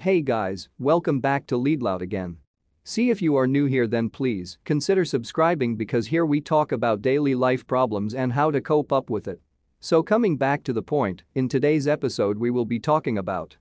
Hey guys, welcome back to LeadLout again. See if you are new here then please consider subscribing because here we talk about daily life problems and how to cope up with it. So coming back to the point, in today's episode we will be talking about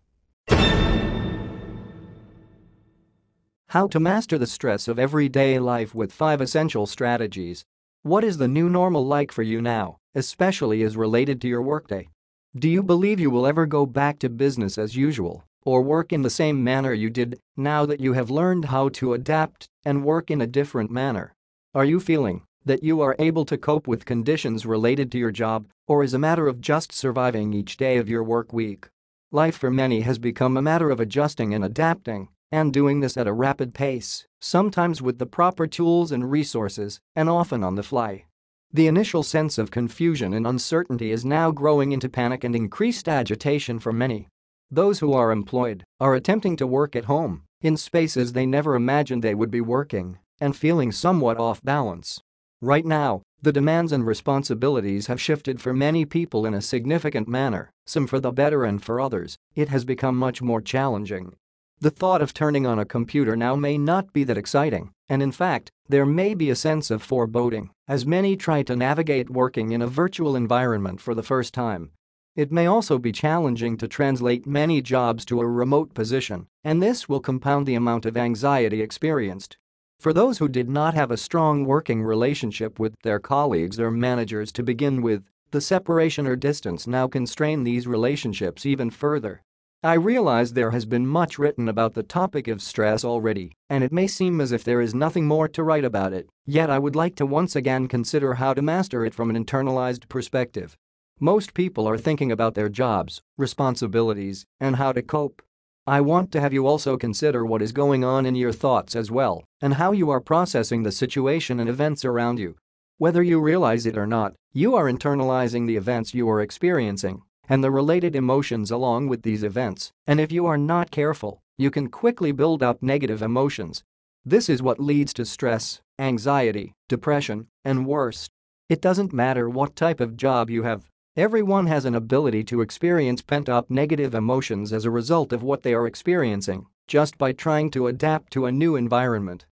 How to master the stress of everyday life with 5 essential strategies. What is the new normal like for you now, especially as related to your workday? Do you believe you will ever go back to business as usual or work in the same manner you did now that you have learned how to adapt and work in a different manner? Are you feeling that you are able to cope with conditions related to your job or is a matter of just surviving each day of your work week? Life for many has become a matter of adjusting and adapting and doing this at a rapid pace, sometimes with the proper tools and resources and often on the fly. The initial sense of confusion and uncertainty is now growing into panic and increased agitation for many. Those who are employed are attempting to work at home, in spaces they never imagined they would be working, and feeling somewhat off balance. Right now, the demands and responsibilities have shifted for many people in a significant manner, some for the better and for others, it has become much more challenging. The thought of turning on a computer now may not be that exciting, and in fact, there may be a sense of foreboding as many try to navigate working in a virtual environment for the first time. It may also be challenging to translate many jobs to a remote position, and this will compound the amount of anxiety experienced. For those who did not have a strong working relationship with their colleagues or managers to begin with, the separation or distance now constrain these relationships even further. I realize there has been much written about the topic of stress already, and it may seem as if there is nothing more to write about it, yet I would like to once again consider how to master it from an internalized perspective. Most people are thinking about their jobs, responsibilities, and how to cope. I want to have you also consider what is going on in your thoughts as well and how you are processing the situation and events around you. Whether you realize it or not, you are internalizing the events you are experiencing and the related emotions along with these events, and if you are not careful, you can quickly build up negative emotions. This is what leads to stress, anxiety, depression, and worse. It doesn't matter what type of job you have, everyone has an ability to experience pent-up negative emotions as a result of what they are experiencing, just by trying to adapt to a new environment.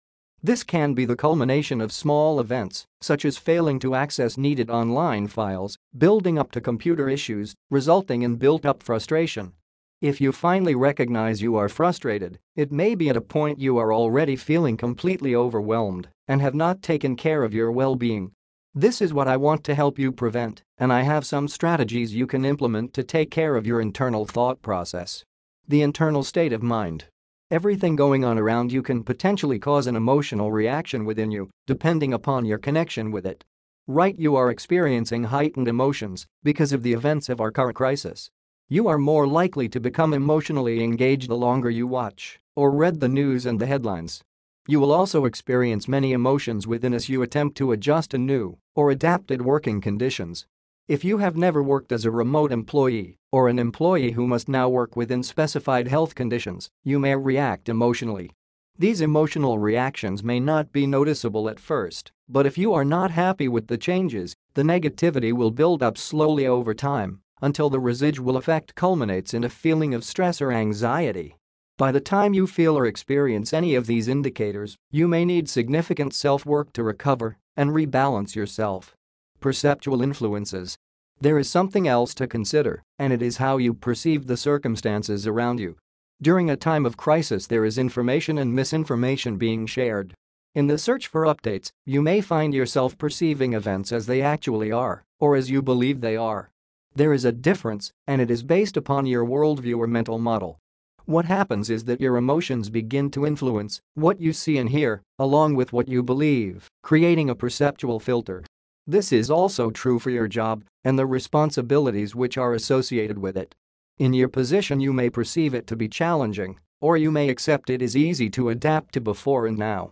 This can be the culmination of small events, such as failing to access needed online files, building up to computer issues, resulting in built-up frustration. If you finally recognize you are frustrated, it may be at a point you are already feeling completely overwhelmed and have not taken care of your well-being. This is what I want to help you prevent, and I have some strategies you can implement to take care of your internal thought process. The internal state of mind. Everything going on around you can potentially cause an emotional reaction within you, depending upon your connection with it. Right, you are experiencing heightened emotions because of the events of our current crisis. You are more likely to become emotionally engaged the longer you watch or read the news and the headlines. You will also experience many emotions within as you attempt to adjust to new or adapted working conditions. If you have never worked as a remote employee or an employee who must now work within specified health conditions, you may react emotionally. These emotional reactions may not be noticeable at first, but if you are not happy with the changes, the negativity will build up slowly over time until the residual effect culminates in a feeling of stress or anxiety. By the time you feel or experience any of these indicators, you may need significant self-work to recover and rebalance yourself perceptual influences. There is something else to consider, and it is how you perceive the circumstances around you. During a time of crisis there is information and misinformation being shared. In the search for updates, you may find yourself perceiving events as they actually are, or as you believe they are. There is a difference, and it is based upon your worldview or mental model. What happens is that your emotions begin to influence what you see and hear, along with what you believe, creating a perceptual filter. This is also true for your job and the responsibilities which are associated with it. In your position you may perceive it to be challenging, or you may accept it as easy to adapt to before and now.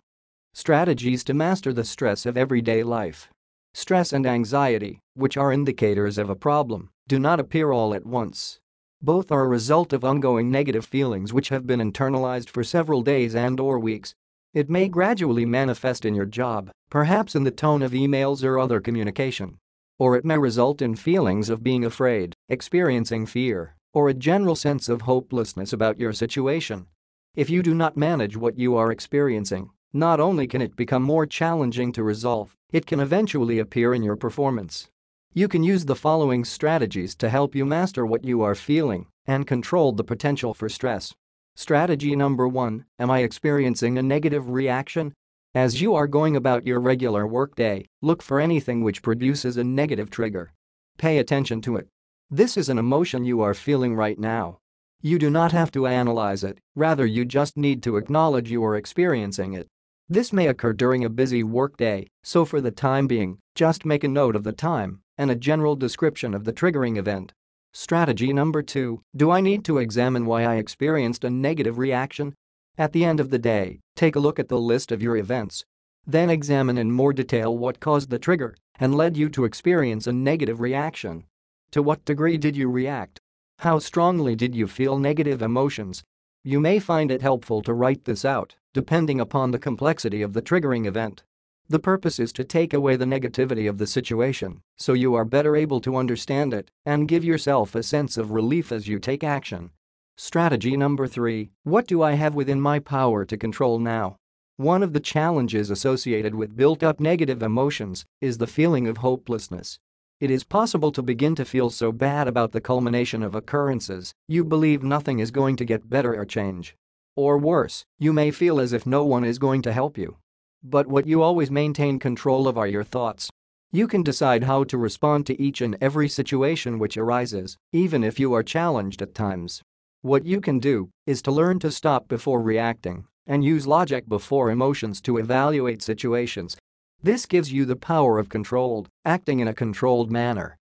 Strategies to master the stress of everyday life. Stress and anxiety, which are indicators of a problem, do not appear all at once. Both are a result of ongoing negative feelings which have been internalized for several days and or weeks it may gradually manifest in your job, perhaps in the tone of emails or other communication. Or it may result in feelings of being afraid, experiencing fear, or a general sense of hopelessness about your situation. If you do not manage what you are experiencing, not only can it become more challenging to resolve, it can eventually appear in your performance. You can use the following strategies to help you master what you are feeling and control the potential for stress. Strategy number 1 Am I experiencing a negative reaction? As you are going about your regular workday, look for anything which produces a negative trigger. Pay attention to it. This is an emotion you are feeling right now. You do not have to analyze it, rather, you just need to acknowledge you are experiencing it. This may occur during a busy workday, so for the time being, just make a note of the time and a general description of the triggering event. Strategy number 2 Do I need to examine why I experienced a negative reaction? At the end of the day, take a look at the list of your events. Then examine in more detail what caused the trigger and led you to experience a negative reaction. To what degree did you react? How strongly did you feel negative emotions? You may find it helpful to write this out, depending upon the complexity of the triggering event. The purpose is to take away the negativity of the situation so you are better able to understand it and give yourself a sense of relief as you take action. Strategy number 3 What do I have within my power to control now? One of the challenges associated with built up negative emotions is the feeling of hopelessness. It is possible to begin to feel so bad about the culmination of occurrences, you believe nothing is going to get better or change. Or worse, you may feel as if no one is going to help you. But what you always maintain control of are your thoughts. You can decide how to respond to each and every situation which arises, even if you are challenged at times. What you can do is to learn to stop before reacting and use logic before emotions to evaluate situations this gives you the power of controlled, acting in a controlled manner.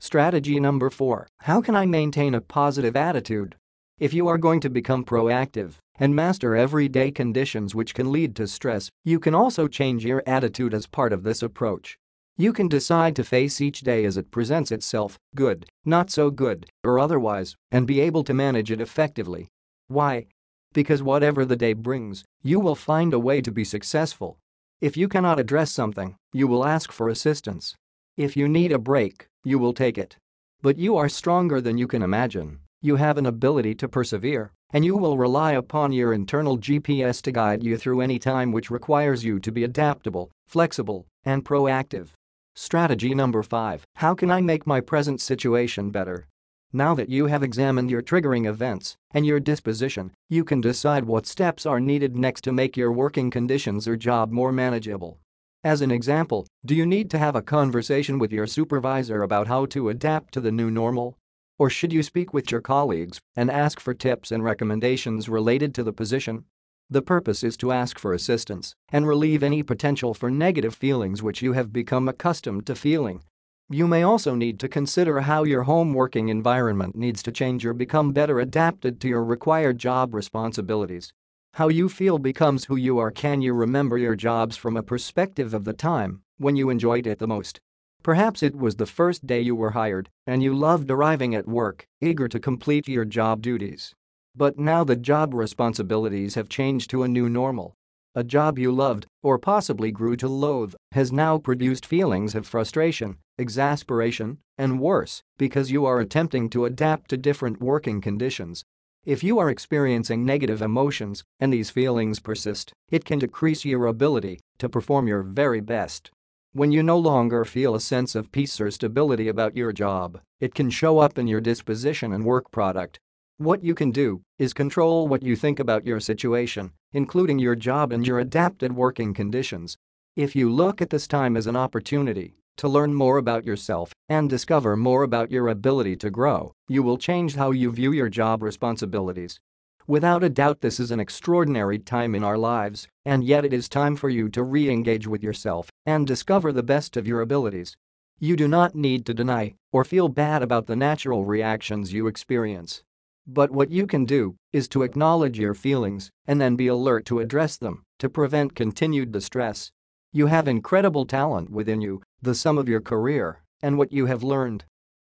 Strategy number 4 How can I maintain a positive attitude? If you are going to become proactive and master everyday conditions which can lead to stress, you can also change your attitude as part of this approach. You can decide to face each day as it presents itself, good, not so good, or otherwise, and be able to manage it effectively. Why? Because whatever the day brings, you will find a way to be successful. If you cannot address something, you will ask for assistance. If you need a break, you will take it. But you are stronger than you can imagine, you have an ability to persevere, and you will rely upon your internal GPS to guide you through any time which requires you to be adaptable, flexible, and proactive. Strategy number 5 How can I make my present situation better? Now that you have examined your triggering events and your disposition, you can decide what steps are needed next to make your working conditions or job more manageable. As an example, do you need to have a conversation with your supervisor about how to adapt to the new normal? Or should you speak with your colleagues and ask for tips and recommendations related to the position? The purpose is to ask for assistance and relieve any potential for negative feelings which you have become accustomed to feeling you may also need to consider how your home working environment needs to change or become better adapted to your required job responsibilities. How you feel becomes who you are. Can you remember your jobs from a perspective of the time when you enjoyed it the most? Perhaps it was the first day you were hired and you loved arriving at work, eager to complete your job duties. But now the job responsibilities have changed to a new normal. A job you loved, or possibly grew to loathe, has now produced feelings of frustration exasperation, and worse, because you are attempting to adapt to different working conditions. If you are experiencing negative emotions and these feelings persist, it can decrease your ability to perform your very best. When you no longer feel a sense of peace or stability about your job, it can show up in your disposition and work product. What you can do is control what you think about your situation, including your job and your adapted working conditions. If you look at this time as an opportunity to learn more about yourself and discover more about your ability to grow, you will change how you view your job responsibilities. Without a doubt this is an extraordinary time in our lives, and yet it is time for you to re-engage with yourself and discover the best of your abilities. You do not need to deny or feel bad about the natural reactions you experience. But what you can do is to acknowledge your feelings and then be alert to address them to prevent continued distress. You have incredible talent within you the sum of your career and what you have learned.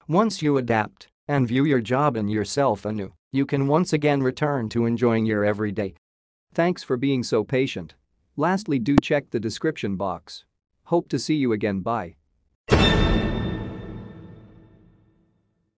Once you adapt and view your job and yourself anew, you can once again return to enjoying your everyday. Thanks for being so patient. Lastly do check the description box. Hope to see you again bye.